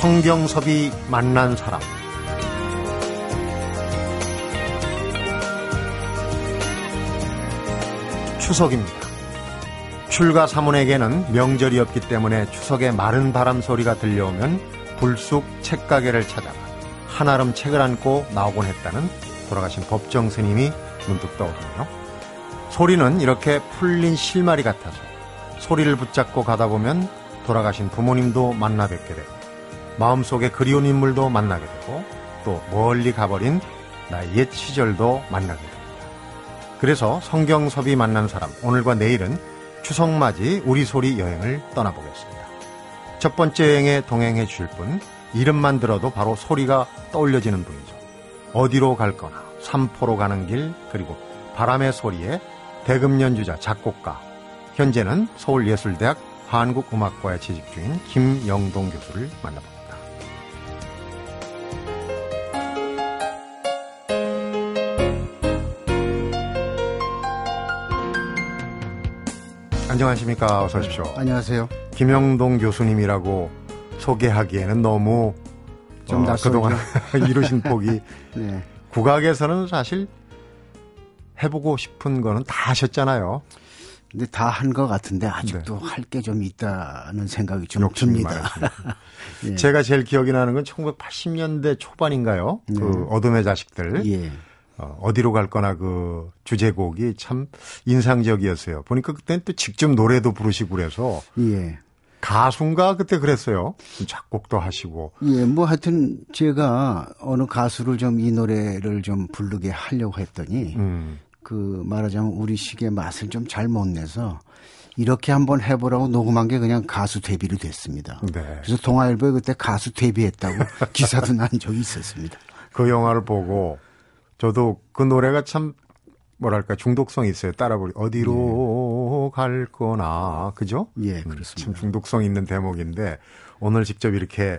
성경섭이 만난 사람 추석입니다. 출가 사문에게는 명절이 없기 때문에 추석에 마른 바람 소리가 들려오면 불쑥 책가게를 찾아가 한 아름 책을 안고 나오곤 했다는 돌아가신 법정 스님이 문득 떠오르네요. 소리는 이렇게 풀린 실마리 같아서 소리를 붙잡고 가다 보면 돌아가신 부모님도 만나 뵙게 되고 마음속에 그리운 인물도 만나게 되고 또 멀리 가버린 나의 옛 시절도 만나게 됩니다. 그래서 성경섭이 만난 사람 오늘과 내일은 추석맞이 우리 소리 여행을 떠나보겠습니다. 첫 번째 여행에 동행해 주실 분 이름만 들어도 바로 소리가 떠올려지는 분이죠. 어디로 갈 거나 삼포로 가는 길 그리고 바람의 소리에 대금 연주자 작곡가 현재는 서울예술대학 한국음악과에 재직 중인 김영동 교수를 만나봅니다. 안녕하십니까. 어서 오십시오. 안녕하세요. 김영동 교수님이라고 소개하기에는 너무 좀 어, 그동안 이루신 폭이 네. 국악에서는 사실 해보고 싶은 거는 다 하셨잖아요. 근데 다 한 것 같은데 아직도 네. 할게 좀 있다는 생각이 좀 듭니다. 예. 제가 제일 기억이 나는 건 1980년대 초반인가요? 그 네. 어둠의 자식들. 예. 어, 디로 갈 거나 그 주제곡이 참 인상적이었어요. 보니까 그때는 또 직접 노래도 부르시고 그래서 예. 가수인가 그때 그랬어요. 작곡도 하시고. 예, 뭐 하여튼 제가 어느 가수를 좀 이 노래를 좀 부르게 하려고 했더니 음. 그 말하자면 우리 식의 맛을 좀 잘 못 내서 이렇게 한번 해보라고 녹음한 게 그냥 가수 데뷔로 됐습니다. 네. 그래서 동아일보에 그때 가수 데뷔했다고 기사도 난 적이 있었습니다. 그 영화를 보고 저도 그 노래가 참 뭐랄까 중독성이 있어요. 따라 부르 어디로 갈 거나 그죠? 예, 음, 참 그렇습니다. 중독성 있는 대목인데 오늘 직접 이렇게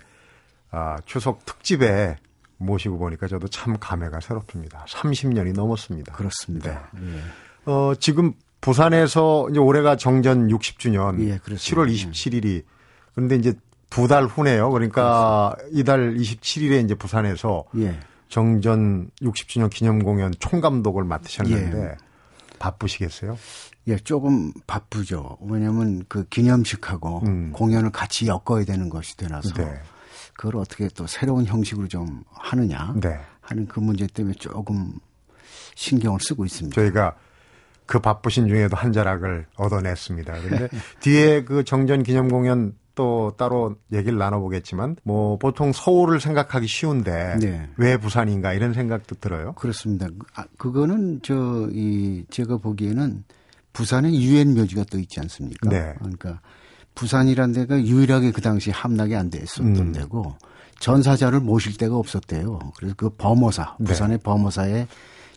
아, 추석 특집에 모시고 보니까 저도 참 감회가 새롭습니다. 30년이 넘었습니다. 그렇습니다. 예. 어, 지금 부산에서 이제 올해가 정전 60주년 예, 그렇습니다. 7월 27일이 그런데 이제 두 달 후네요. 그러니까 이달 27일에 이제 부산에서 예. 정전 60주년 기념 공연 총감독을 맡으셨는데 예. 바쁘시겠어요? 예, 조금 바쁘죠. 왜냐하면 그 기념식하고 음. 공연을 같이 엮어야 되는 것이 되나서 네. 그걸 어떻게 또 새로운 형식으로 좀 하느냐 네. 하는 그 문제 때문에 조금 신경을 쓰고 있습니다. 저희가 그 바쁘신 중에도 한 자락을 얻어냈습니다. 그런데 뒤에 그 정전 기념 공연 또 따로 얘기를 나눠보겠지만 뭐 보통 서울을 생각하기 쉬운데 네. 왜 부산인가 이런 생각도 들어요. 그렇습니다. 아, 그거는 저 이 제가 보기에는 부산에 유엔 묘지가 또 있지 않습니까? 네. 그러니까 부산이란 데가 유일하게 그 당시 함락이 안 됐었던 음. 데고 전사자를 모실 데가 없었대요. 그래서 그 범어사, 네. 부산의 범어사에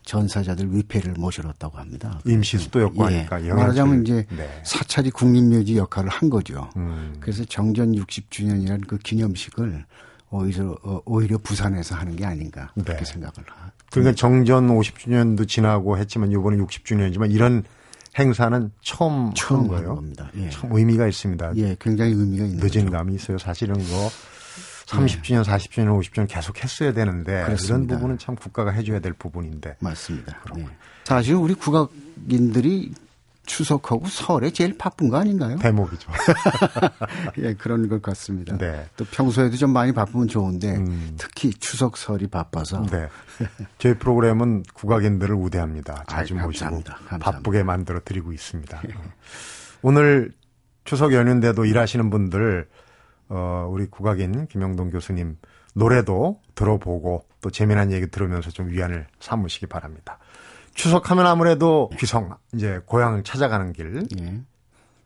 전사자들 위패를 모셔놨다고 합니다. 임시 수도였고 예. 하니까 영향을 말하자면 줄- 이제 네. 사찰이 국립묘지 역할을 한 거죠. 음. 그래서 정전 60주년이라는 그 기념식을 오히려 어, 오히려 부산에서 하는 게 아닌가 그렇게 네. 생각을 하. 그러니까 정전 50주년도 지나고 했지만 이번에 60주년이지만 이런 행사는 처음 처음 거예요. 겁니다. 예. 참 의미가 있습니다. 예, 굉장히 의미가 있는 늦은 거죠. 감이 있어요. 사실은 뭐 30주년, 40주년, 50주년 계속 했어야 되는데 그렇습니다. 부분은 참 국가가 해줘야 될 부분인데 맞습니다. 예. 사실 우리 국악인들이 추석하고 설에 제일 바쁜 거 아닌가요? 대목이죠. 예, 그런 것 같습니다. 네. 또 평소에도 좀 많이 바쁘면 좋은데 음. 특히 추석 설이 바빠서 네. 저희 프로그램은 국악인들을 우대합니다. 자주 아이, 모시고 감사합니다. 감사합니다. 바쁘게 만들어 드리고 있습니다. 오늘 추석 연휴인데도 일하시는 분들 어, 우리 국악인 김영동 교수님 노래도 들어보고 또 재미난 얘기 들으면서 좀 위안을 삼으시기 바랍니다. 추석하면 아무래도 귀성 이제 고향을 찾아가는 길 예.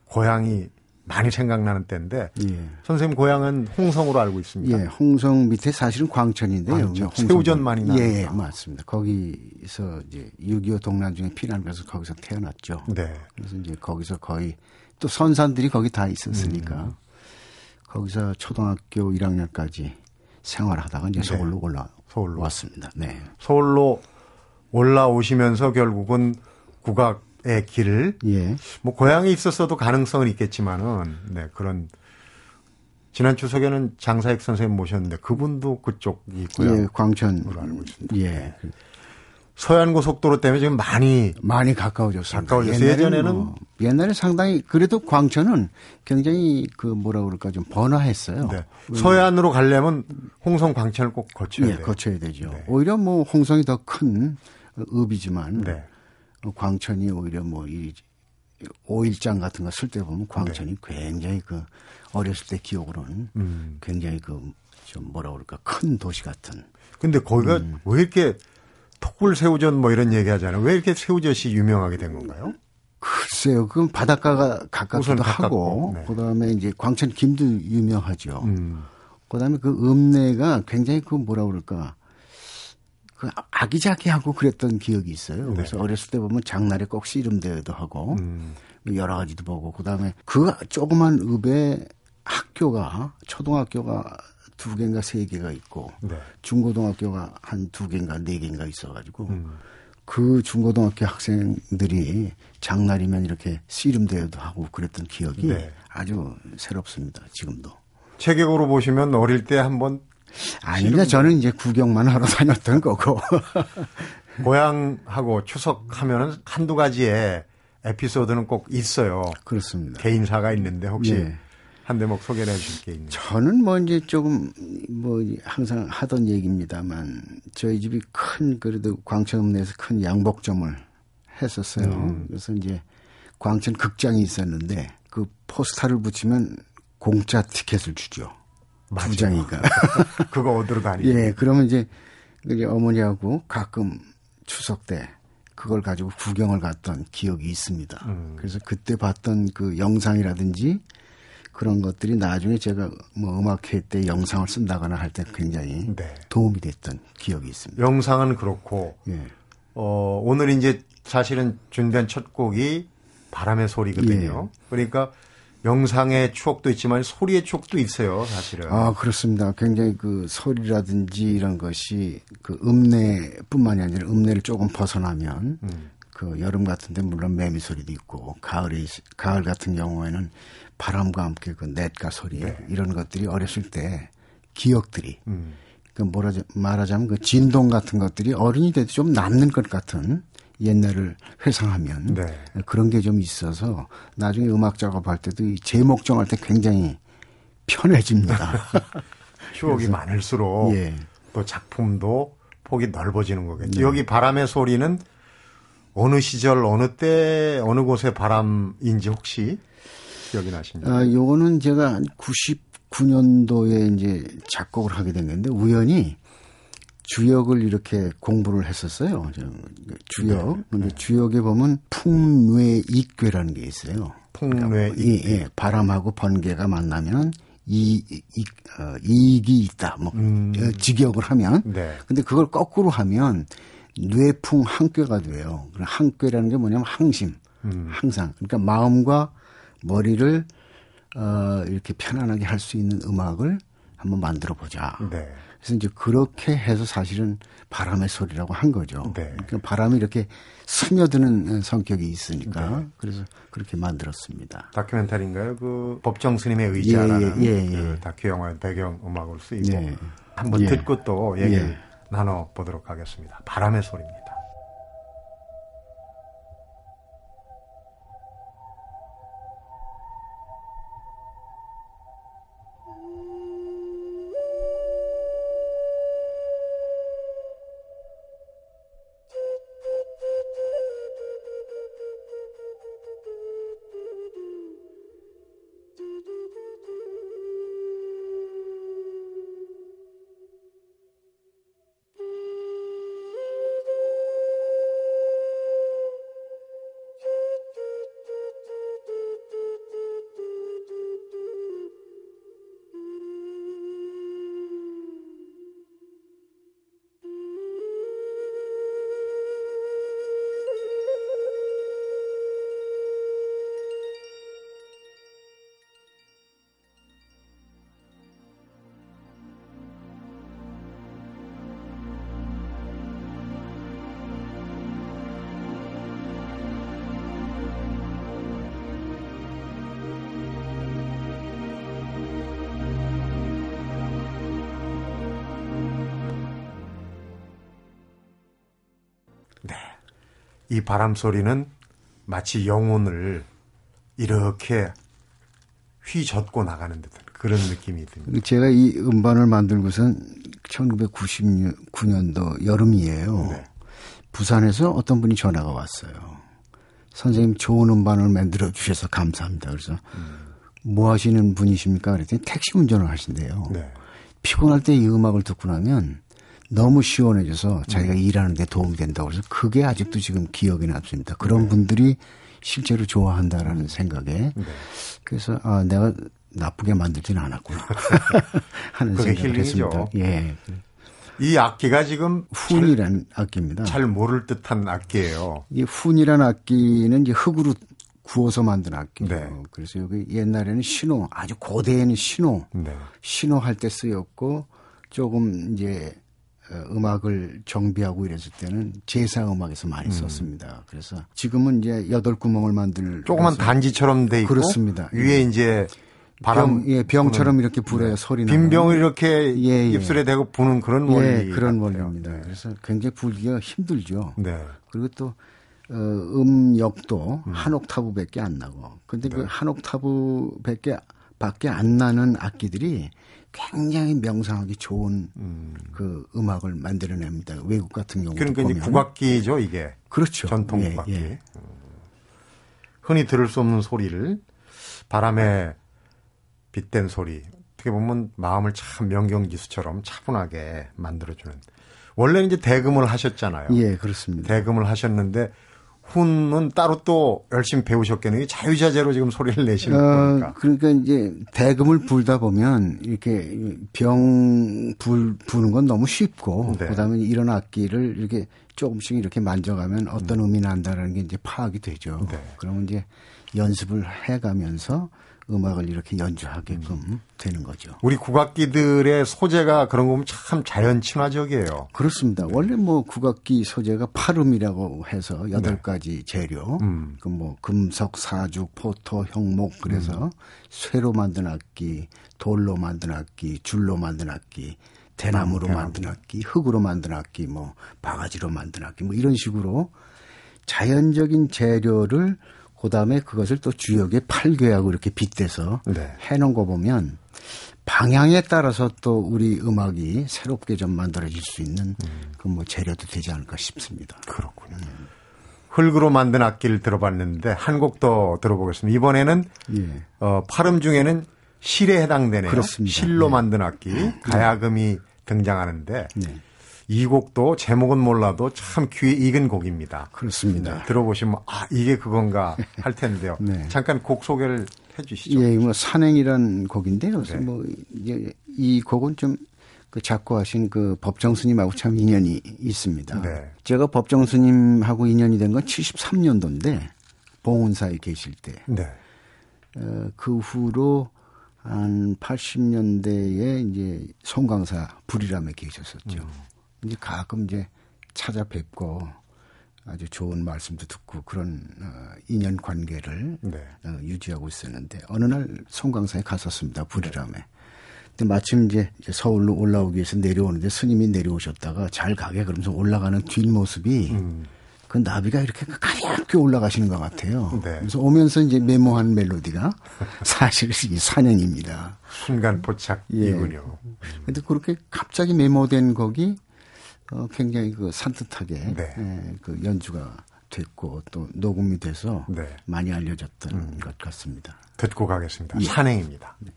고향이 많이 생각나는 때인데 예. 선생님 고향은 홍성으로 알고 있습니다. 예, 홍성 밑에 사실은 광천인데요. 광천. 새우젓 많이 나는 예, 예, 거. 맞습니다. 거기서 이제 6.25 동란 중에 피난 가서 거기서 태어났죠. 네. 그래서 이제 거기서 거의 또 선산들이 거기 다 있었으니까 음. 거기서 초등학교 1학년까지 생활하다가 이제 네. 서울로 올라 서울로. 왔습니다. 네. 서울로 올라오시면서 결국은 국악의 길을 예. 뭐 고향에 있었어도 가능성은 있겠지만은 네 그런 지난 추석에는 장사익 선생님 모셨는데 그분도 그쪽이 있고요. 예, 광천. 알고 있습니다. 예. 서해안 고속도로 때문에 지금 많이 많이 가까워졌습니다. 가까워졌어요. 예전에는 뭐, 옛날에 상당히 그래도 광천은 굉장히 그 뭐라 그럴까 좀 번화했어요. 네. 서해안으로 가려면 홍성 광천을 꼭 거쳐야 예, 돼요. 거쳐야 되죠. 네. 오히려 뭐 홍성이 더 큰 읍이지만 네. 어, 광천이 오히려 뭐이 오일장 같은 거 쓸 때 보면 네. 광천이 굉장히 그 어렸을 때 기억으로는 음. 굉장히 그 좀 뭐라 그럴까 큰 도시 같은 근데 거기가 음. 왜 이렇게 톡불 새우젓 뭐 이런 얘기 하잖아요. 왜 이렇게 새우젓이 유명하게 된 건가요? 글쎄요, 그건 바닷가가 가깝기도 하고, 네. 그 다음에 이제 광천 김도 유명하죠. 음. 그 다음에 그 읍내가 굉장히 그 뭐라 그럴까 그 아기자기하고 그랬던 기억이 있어요. 그래서 어렸을 때 보면 장날에 꼭 씨름대회도 하고 네. 음. 여러 가지도 보고 그 다음에 그 조그만 읍에 학교가 초등학교가 두 개인가 세 개가 있고 네. 중고등학교가 한 두 개인가 네 개인가 있어가지고 음. 그 중고등학교 학생들이 장날이면 이렇게 씨름 대회도 하고 그랬던 기억이 네. 아주 새롭습니다. 지금도. 체격으로 보시면 어릴 때 한번 아닙니다. 저는 이제 구경만 하러 다녔던 거고. 고향하고 추석하면은 한두 가지의 에피소드는 꼭 있어요. 그렇습니다. 개인사가 있는데 혹시 예. 한 대목 소개해 주실 게 있나요? 저는 뭐 이제 조금 뭐 항상 하던 얘기입니다만 저희 집이 큰 그래도 광천 내에서 큰 양복점을 했었어요. 음. 그래서 이제 광천 극장이 있었는데 그 포스터를 붙이면 공짜 티켓을 주죠. 맞아요. 두 장이가. 그거 어디로 다니요? 예, 그러면 이제 어머니하고 가끔 추석 때 그걸 가지고 구경을 갔던 기억이 있습니다. 음. 그래서 그때 봤던 그 영상이라든지 그런 것들이 나중에 제가 뭐 음악회 때 영상을 쓴다거나 할 때 굉장히 네. 도움이 됐던 기억이 있습니다. 영상은 그렇고 예. 어, 오늘 이제 사실은 준비한 첫 곡이 바람의 소리거든요. 예. 그러니까 영상의 추억도 있지만 소리의 추억도 있어요, 사실은. 아, 그렇습니다. 굉장히 그 소리라든지 이런 것이 그 읍내뿐만이 아니라 읍내를 조금 벗어나면 음. 그 여름 같은 데 물론 매미 소리도 있고 가을에 가을 같은 경우에는 바람과 함께 그 냇가 소리 이런 것들이 어렸을 때 기억들이 음. 그 뭐라 말하자면 그 진동 같은 것들이 어른이 돼도 좀 남는 것 같은 옛날을 회상하면 네. 그런 게 좀 있어서 나중에 음악 작업할 때도 이 제목 정할 때 굉장히 편해집니다. 추억이 많을수록 예. 또 작품도 폭이 넓어지는 거겠죠. 여기 바람의 소리는 어느 시절, 어느 때, 어느 곳의 바람인지 혹시 기억이 나십니까? 아, 요거는 제가 한 99년도에 이제 작곡을 하게 된 건데 우연히 주역을 이렇게 공부를 했었어요. 저 주역. 근데 주역에 보면 풍뇌 익괴라는 게 있어요. 풍뇌 이, 예, 바람하고 번개가 만나면 이, 이, 어, 이익이 있다. 뭐, 어, 직역을 하면. 네. 근데 그걸 거꾸로 하면 뇌풍 한꾀가 돼요. 그럼 한꾀라는 게 뭐냐면 항심. 항상. 그러니까 마음과 머리를 어, 이렇게 편안하게 할 수 있는 음악을 한번 만들어 보자. 네. 그래서 이제 그렇게 해서 사실은 바람의 소리라고 한 거죠. 네. 그러니까 바람이 이렇게 스며드는 성격이 있으니까 네. 그래서 그렇게 만들었습니다. 다큐멘터리인가요? 그 법정 스님의 의자라는 예, 예, 예, 그 예. 다큐 영화의 배경 음악으로 쓰이고 네. 한번 예. 듣고 또 얘기를 예. 나눠 보도록 하겠습니다. 바람의 소리입니다. 이 바람 소리는 마치 영혼을 이렇게 휘젓고 나가는 듯한 그런 느낌이 듭니다. 제가 이 음반을 만들고선 1999년도 여름이에요. 네. 부산에서 어떤 분이 전화가 왔어요. 선생님 좋은 음반을 만들어 주셔서 감사합니다. 그래서 음. 뭐 하시는 분이십니까? 그랬더니 택시 운전을 하신대요. 네. 피곤할 때 이 음악을 듣고 나면 너무 시원해져서 자기가 음. 일하는 데 도움이 된다고 해서 그게 아직도 지금 기억에 남습니다. 그런 네. 분들이 실제로 좋아한다라는 생각에 네. 그래서 아 내가 나쁘게 만들지는 않았구나 하는 생각을 했습니다. 예. 이 악기가 지금 훈이라는 악기입니다. 잘 모를 듯한 악기예요. 이 훈이라는 악기는 이제 흙으로 구워서 만든 악기예요. 네. 그래서 여기 옛날에는 신호 아주 고대에는 신호 네. 신호 할 때 쓰였고 조금 이제 어, 음악을 정비하고 이랬을 때는 제사 음악에서 많이 음. 썼습니다. 그래서 지금은 이제 여덟 구멍을 만들 조그만 단지처럼 돼 있고 그렇습니다. 위에 예. 이제 바람 병, 예, 병처럼 이렇게 불어요 네. 소리 나. 빈 병을 이렇게 예, 예. 입술에 대고 부는 그런 원리. 예, 그런 원리입니다. 네. 그래서 굉장히 불기가 힘들죠. 네. 그리고 또 어, 음역도 음. 한 옥타브밖에 안 나고. 근데 그 네. 그한 옥타브밖에 밖에 안 나는 악기들이 굉장히 명상하기 좋은 음. 그 음악을 만들어냅니다. 외국 같은 경우 그러니까 보면. 이제 국악기죠, 이게. 그렇죠. 전통 예, 국악기. 예. 흔히 들을 수 없는 소리를 바람에 빗댄 소리. 어떻게 보면 마음을 참 명경지수처럼 차분하게 만들어주는. 원래는 이제 대금을 하셨잖아요. 예, 그렇습니다. 대금을 하셨는데 훈은 따로 또 열심히 배우셨겠네요. 자유자재로 지금 소리를 내시는 어, 거니까. 그러니까 이제 대금을 불다 보면 이렇게 병 불, 부는 건 너무 쉽고 네. 그다음에 이런 악기를 이렇게 조금씩 이렇게 만져가면 어떤 음. 음이 난다라는 게 이제 파악이 되죠. 네. 그러면 이제 연습을 해가면서 음악을 이렇게 연주하게끔 음. 되는 거죠. 우리 국악기들의 소재가 그런 거 보면 참 자연 친화적이에요. 그렇습니다. 네. 원래 뭐 국악기 소재가 팔음이라고 해서 여덟 네. 가지 재료, 음. 그뭐 금속, 사죽, 포토, 형목 그래서 음. 쇠로 만든 악기, 돌로 만든 악기, 줄로 만든 악기, 대나무로 대나무. 만든 악기, 흙으로 만든 악기, 뭐 바가지로 만든 악기, 뭐 이런 식으로 자연적인 재료를 그다음에 그것을 또 주역에 팔괴하고 이렇게 빗대서 네. 해놓은 거 보면 방향에 따라서 또 우리 음악이 새롭게 좀 만들어질 수 있는 음. 그뭐 재료도 되지 않을까 싶습니다. 그렇군요. 음. 흙으로 만든 악기를 들어봤는데 한 곡 더 들어보겠습니다. 이번에는 예. 어, 팔음 중에는 실에 해당되네요. 그렇습니다. 실로 네. 만든 악기 네. 가야금이 등장하는데 네. 이 곡도 제목은 몰라도 참 귀에 익은 곡입니다. 그렇습니다. 네, 들어보시면 아 이게 그건가 할 텐데요. 네. 잠깐 곡 소개를 해주시죠. 예, 뭐 산행이란 곡인데요. 네. 뭐 이제 이 곡은 좀 그 작곡하신 그 법정 스님하고 참 인연이 있습니다. 네. 제가 법정 스님하고 인연이 된 건 73년도인데 봉은사에 계실 때. 네. 어, 그 후로 한 80년대에 이제 송강사 불이람에 계셨었죠. 음. 이제 가끔 이제 찾아뵙고 아주 좋은 말씀도 듣고 그런 어, 인연 관계를 네. 어, 유지하고 있었는데 어느 날 송강사에 갔었습니다. 불이람에. 근데 마침 이제 서울로 올라오기 위해서 내려오는데 스님이 내려오셨다가 잘 가게 그러면서 올라가는 뒷모습이 음. 그 나비가 이렇게 가볍게 올라가시는 것 같아요. 네. 그래서 오면서 이제 메모한 멜로디가 사실 이 사냥입니다. 순간 포착이군요. 예. 근데 그렇게 갑자기 메모된 곡이 어, 굉장히 그 산뜻하게 네. 예, 그 연주가 됐고 또 녹음이 돼서 네. 많이 알려졌던 음. 것 같습니다. 듣고 가겠습니다. 예. 산행입니다. 네.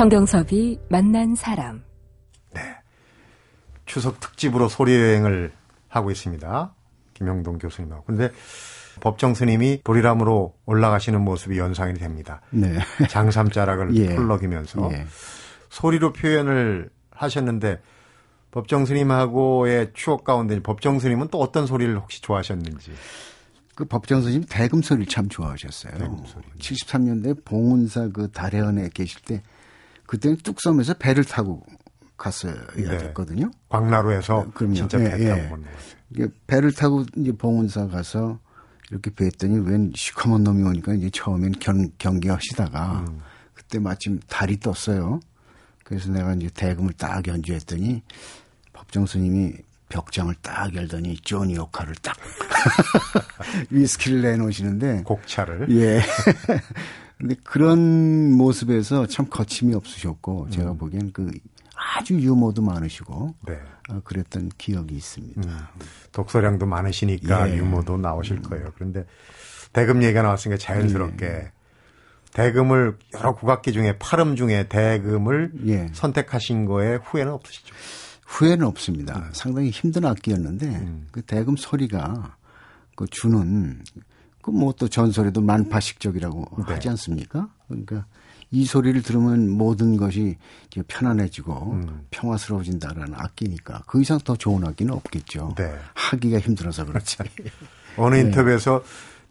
성경섭이 만난 사람. 네. 추석 특집으로 소리 여행을 하고 있습니다. 김영동 교수님하고. 근데 법정 스님이 도리람으로 올라가시는 모습이 연상이 됩니다. 네. 장삼자락을 예. 풀럭이면서 예. 소리로 표현을 하셨는데 법정 스님하고의 추억 가운데 법정 스님은 또 어떤 소리를 혹시 좋아하셨는지. 그 법정 스님 대금 소리를 참 좋아하셨어요. 대금 소리. 73년대 봉은사 그 달해안에 계실 때 그때는 뚝섬에서 배를 타고 갔어야 네. 됐거든요. 광나루에서 그럼요. 진짜 예, 배 예. 타고 온 거예요. 이게 배를 타고 이제 봉은사 가서 이렇게 뵀더니 웬 시커먼 놈이 오니까 이제 처음엔 경, 경계하시다가 음. 그때 마침 달이 떴어요. 그래서 내가 이제 대금을 딱 연주했더니 법정 스님이 벽장을 딱 열더니 조니 오카를 딱 위스키를 내놓으시는데 곡차를. 예. 근데 그런 모습에서 참 거침이 없으셨고 음. 제가 보기엔 그 아주 유머도 많으시고 네. 어, 그랬던 기억이 있습니다. 음, 독서량도 많으시니까 예. 유머도 나오실 거예요. 그런데 대금 얘기가 나왔으니까 자연스럽게 예. 대금을 여러 국악기 중에 팔음 중에 대금을 예. 선택하신 거에 후회는 없으시죠? 후회는 없습니다. 음. 상당히 힘든 악기였는데 그 대금 소리가 그 주는 그 뭐 또 전설에도 만파식적이라고 네. 하지 않습니까? 그러니까 이 소리를 들으면 모든 것이 이제 편안해지고 음. 평화스러워진다라는 악기니까 그 이상 더 좋은 악기는 없겠죠. 네. 하기가 힘들어서 그렇지. 어느 네. 인터뷰에서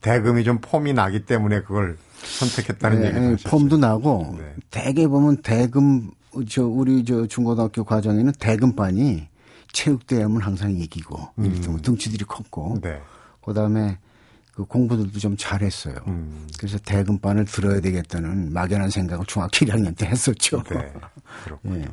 대금이 좀 폼이 나기 때문에 그걸 선택했다는 네, 얘기를 네, 하셨어요. 폼도 나고 네. 대개 보면 대금 저 우리 저 중고등학교 과정에는 대금반이 체육대회 하면 항상 이기고 정도 등치들이 컸고 음. 네. 그다음에 그 공부들도 좀 잘했어요. 음. 그래서 대금반을 들어야 되겠다는 막연한 생각을 중학교 1학년 때 했었죠. 네. 그렇고 예.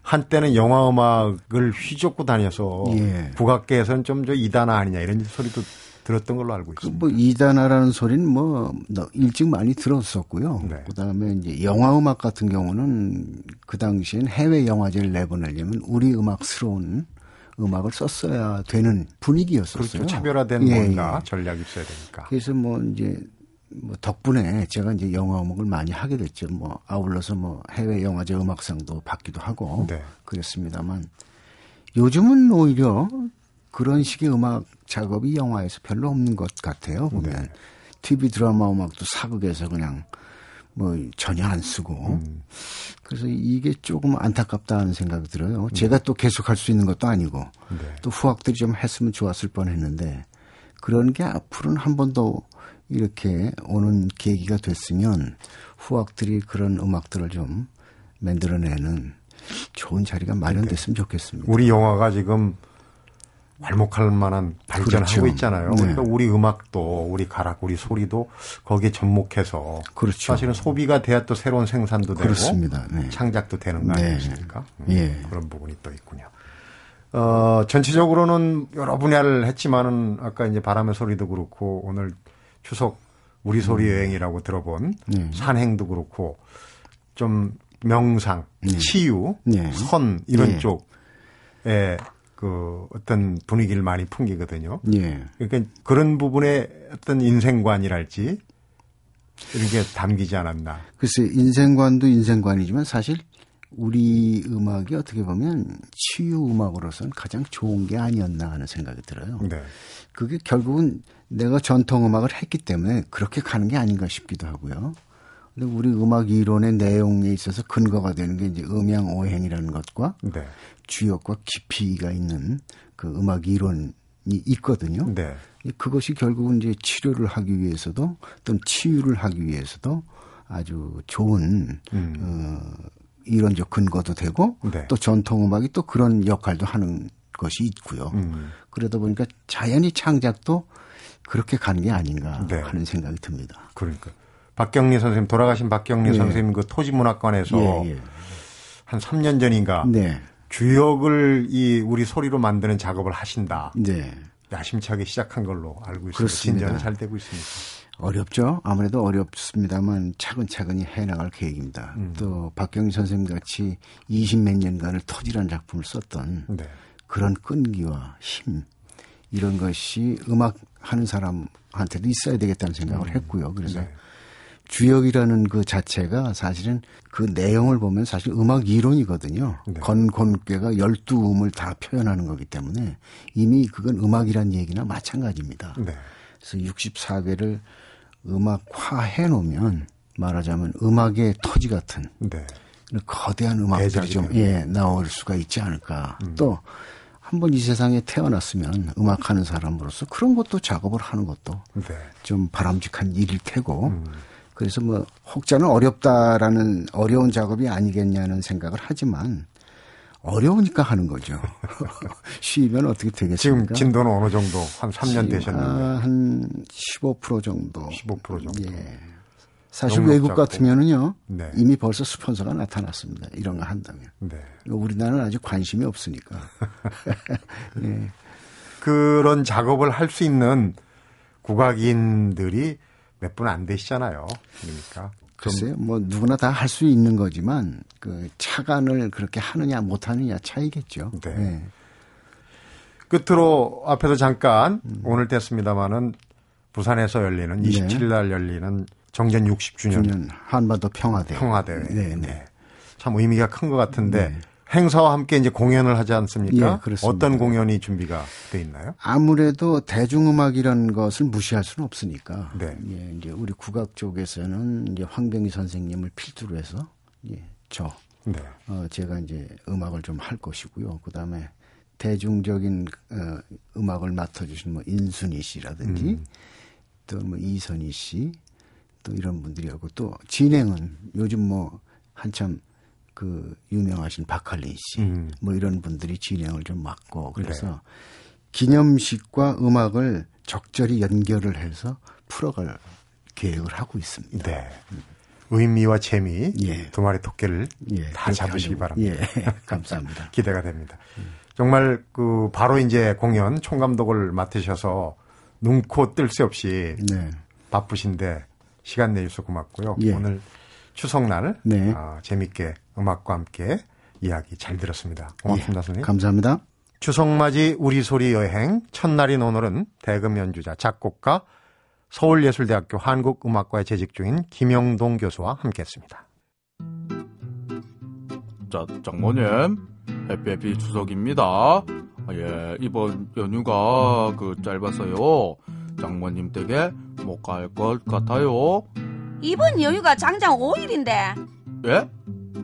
한때는 영화 음악을 휘젓고 다녀서 예. 국악계에서는 좀 저 이단아 아니냐 이런 소리도 들었던 걸로 알고 그 있습니다. 뭐 이단아라는 소리는 뭐 너- 일찍 많이 들었었고요. 네. 그다음에 이제 영화 음악 같은 경우는 그 당시엔 해외 영화제를 내보내려면 우리 음악스러운 음악을 썼어야 되는 분위기였었어요. 그렇죠. 차별화된 예, 뭔가 예. 전략이 있어야 되니까. 그래서 뭐 이제 뭐 덕분에 제가 이제 영화 음악을 많이 하게 됐죠. 뭐 아울러서 뭐 해외 영화제 음악상도 받기도 하고 네. 그랬습니다만 요즘은 오히려 그런 식의 음악 작업이 영화에서 별로 없는 것 같아요. 보면 네. TV 드라마 음악도 사극에서 그냥 뭐 전혀 안 쓰고 음. 그래서 이게 조금 안타깝다 하는 생각이 들어요. 제가 또 계속 할 수 있는 것도 아니고 네. 또 후학들이 좀 했으면 좋았을 뻔했는데 그런 게 앞으로는 한 번 더 이렇게 오는 계기가 됐으면 후학들이 그런 음악들을 좀 만들어내는 좋은 자리가 마련됐으면 좋겠습니다. 우리 영화가 지금 괄목할 만한 발전을 그렇죠. 하고 있잖아요. 네. 그러니까 우리 음악도 우리 가락, 우리 소리도 거기에 접목해서 그렇죠. 사실은 소비가 돼야 또 새로운 생산도 되고 그렇습니다. 네. 창작도 되는 거 네. 아니겠습니까? 음, 예. 그런 부분이 또 있군요. 어, 전체적으로는 여러 분야를 했지만은 아까 이제 바람의 소리도 그렇고 오늘 추석 우리 소리 여행이라고 들어본 음. 네. 산행도 그렇고 좀 명상, 치유, 네. 선 이런 네. 쪽에 그 어떤 분위기를 많이 풍기거든요. 예. 그러니까 그런 부분에 어떤 인생관이랄지 이런 게 담기지 않았나. 글쎄 인생관도 인생관이지만 사실 우리 음악이 어떻게 보면 치유 음악으로서는 가장 좋은 게 아니었나 하는 생각이 들어요. 네. 그게 결국은 내가 전통 음악을 했기 때문에 그렇게 가는 게 아닌가 싶기도 하고요. 근데 우리 음악 이론의 내용에 있어서 근거가 되는 게 이제 음양 오행이라는 것과 네. 주역과 깊이가 있는 그 음악 이론이 있거든요. 네. 그것이 결국은 이제 치료를 하기 위해서도 또는 치유를 하기 위해서도 아주 좋은 어, 이론적 근거도 되고 음. 네. 또 전통 음악이 또 그런 역할도 하는 것이 있고요. 음. 그러다 보니까 자연히 창작도 그렇게 가는 게 아닌가 네. 하는 생각이 듭니다. 그러니까 박경리 선생님 돌아가신 박경리 예. 선생님 그 토지문학관에서 예, 예. 한 3년 전인가 네. 주역을 이 우리 소리로 만드는 작업을 하신다. 네. 야심차게 시작한 걸로 알고 있습니다. 진전은 잘 되고 있습니다. 어렵죠. 아무래도 어렵습니다만 차근차근히 해나갈 계획입니다. 음. 또 박경희 선생님 같이 20몇 년간을 토지라는 작품을 썼던 네. 그런 끈기와 힘 이런 것이 음악 하는 사람한테도 있어야 되겠다는 생각을 했고요. 그래서 네. 주역이라는 그 자체가 사실은 그 내용을 보면 사실 음악 이론이거든요. 네. 건곤괴가 12음을 다 표현하는 거기 때문에 이미 그건 음악이란 얘기나 마찬가지입니다. 네. 그래서 64개를 음악화 해 놓으면 말하자면 음악의 토지 같은 네. 거대한 음악들이 좀. 예, 나올 수가 있지 않을까. 또한번 이 세상에 태어났으면 음악하는 사람으로서 그런 것도 작업을 하는 것도 네. 좀 바람직한 일일 테고 그래서 뭐 혹자는 어렵다라는 어려운 작업이 아니겠냐는 생각을 하지만 어려우니까 하는 거죠. 쉬면 어떻게 지금 되겠습니까? 진도는 어느 정도 한 3년 지금, 되셨는데 아, 한15% 정도. 15% 정도. 예. 사실 외국. 같으면은요 네. 이미 벌써 스폰서가 나타났습니다. 이런 거 한다면 네. 우리나라는 아직 관심이 없으니까. 예. 그런 작업을 할 수 있는 국악인들이 몇 분 안 되시잖아요. 그러니까 좀 글쎄요, 뭐 누구나 다 할 수 있는 거지만 그 차관을 그렇게 하느냐 못하느냐 차이겠죠. 네. 예. 끝으로 앞에서 잠깐 오늘 됐습니다마는 부산에서 열리는 27일 날 열리는 정전 60주년 9년 한반도 평화대. 평화대회. 네, 네. 참 의미가 큰 것 같은데 행사와 함께 이제 공연을 하지 않습니까? 예, 그렇습니다. 어떤 공연이 준비가 돼 있나요? 아무래도 대중음악이라는 것을 무시할 수는 없으니까. 네. 예, 이제 우리 국악 쪽에서는 이제 황병희 선생님을 필두로 해서 예, 저 네. 어, 제가 이제 음악을 좀 할 것이고요. 그 다음에 대중적인 어, 음악을 맡아 주신 뭐 인순이 씨라든지 또뭐 이선희 씨 또 이런 분들이 하고 또 진행은 요즘 뭐 한참 그 유명하신 박할린 씨 음. 뭐 이런 분들이 진행을 좀 맡고 그래서 기념식과 음악을 적절히 연결을 해서 풀어갈 계획을 하고 있습니다. 네. 의미와 재미 예. 두 마리 토끼를 예, 다 잡으시기 하려고. 바랍니다. 예, 감사합니다. 기대가 됩니다. 정말 그 바로 이제 공연 총감독을 맡으셔서 눈코 뜰 새 없이 네. 바쁘신데 시간 내주셔서 고맙고요. 예. 오늘 추석날 네. 아, 재밌게 음악과 함께 이야기 잘 들었습니다. 고맙습니다, 예, 선생님. 감사합니다. 추석맞이 우리 소리 여행 첫날인 오늘은 대금 연주자 작곡가 서울예술대학교 한국음악과에 재직 중인 김영동 교수와 함께했습니다. 자, 장모님, 해피해피 추석입니다. 아, 예, 이번 연휴가 그 짧아서요. 장모님 댁에 못 갈 것 같아요. 이번 여유가 장장 5일인데 예?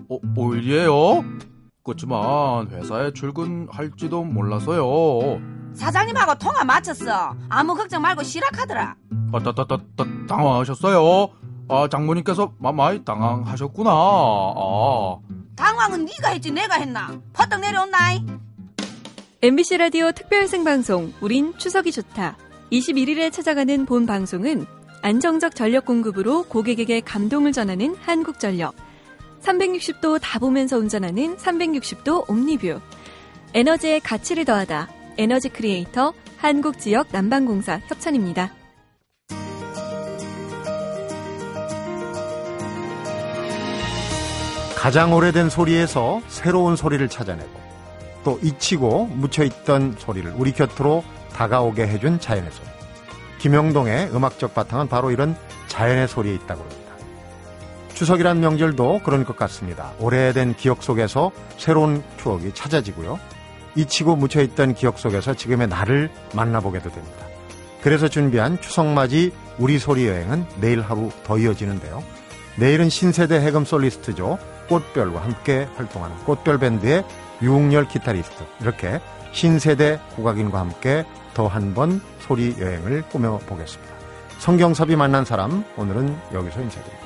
어, 5일이에요? 그렇지만 회사에 출근할지도 몰라서요. 사장님하고 통화 마쳤어. 아무 걱정 말고 시락하더라. 아, 따, 따, 따, 따, 당황하셨어요? 아, 장모님께서 마- 많이 당황하셨구나. 아, 당황은 네가 했지 내가 했나? 퍼뜩 내려온나이? MBC 라디오 특별 생 방송 우린 추석이 좋다. 21일에 찾아가는 본 방송은 안정적 전력 공급으로 고객에게 감동을 전하는 한국전력. 360도 다 보면서 운전하는 360도 옴니뷰. 에너지의 가치를 더하다. 에너지 크리에이터 한국지역 난방공사 협찬입니다. 가장 오래된 소리에서 새로운 소리를 찾아내고 또 잊히고 묻혀있던 소리를 우리 곁으로 다가오게 해준 자연의 소리. 김영동의 음악적 바탕은 바로 이런 자연의 소리에 있다고 합니다. 추석이란 명절도 그런 것 같습니다. 오래된 기억 속에서 새로운 추억이 찾아지고요. 잊히고 묻혀있던 기억 속에서 지금의 나를 만나보게도 됩니다. 그래서 준비한 추석맞이 우리 소리 여행은 내일 하루 더 이어지는데요. 내일은 신세대 해금 솔리스트죠. 꽃별과 함께 활동하는 꽃별 밴드의 유웅열 기타리스트. 이렇게 신세대 국악인과 함께 더 한 번 소리 여행을 꾸며보겠습니다. 성경섭이 만난 사람, 오늘은 여기서 인사드립니다.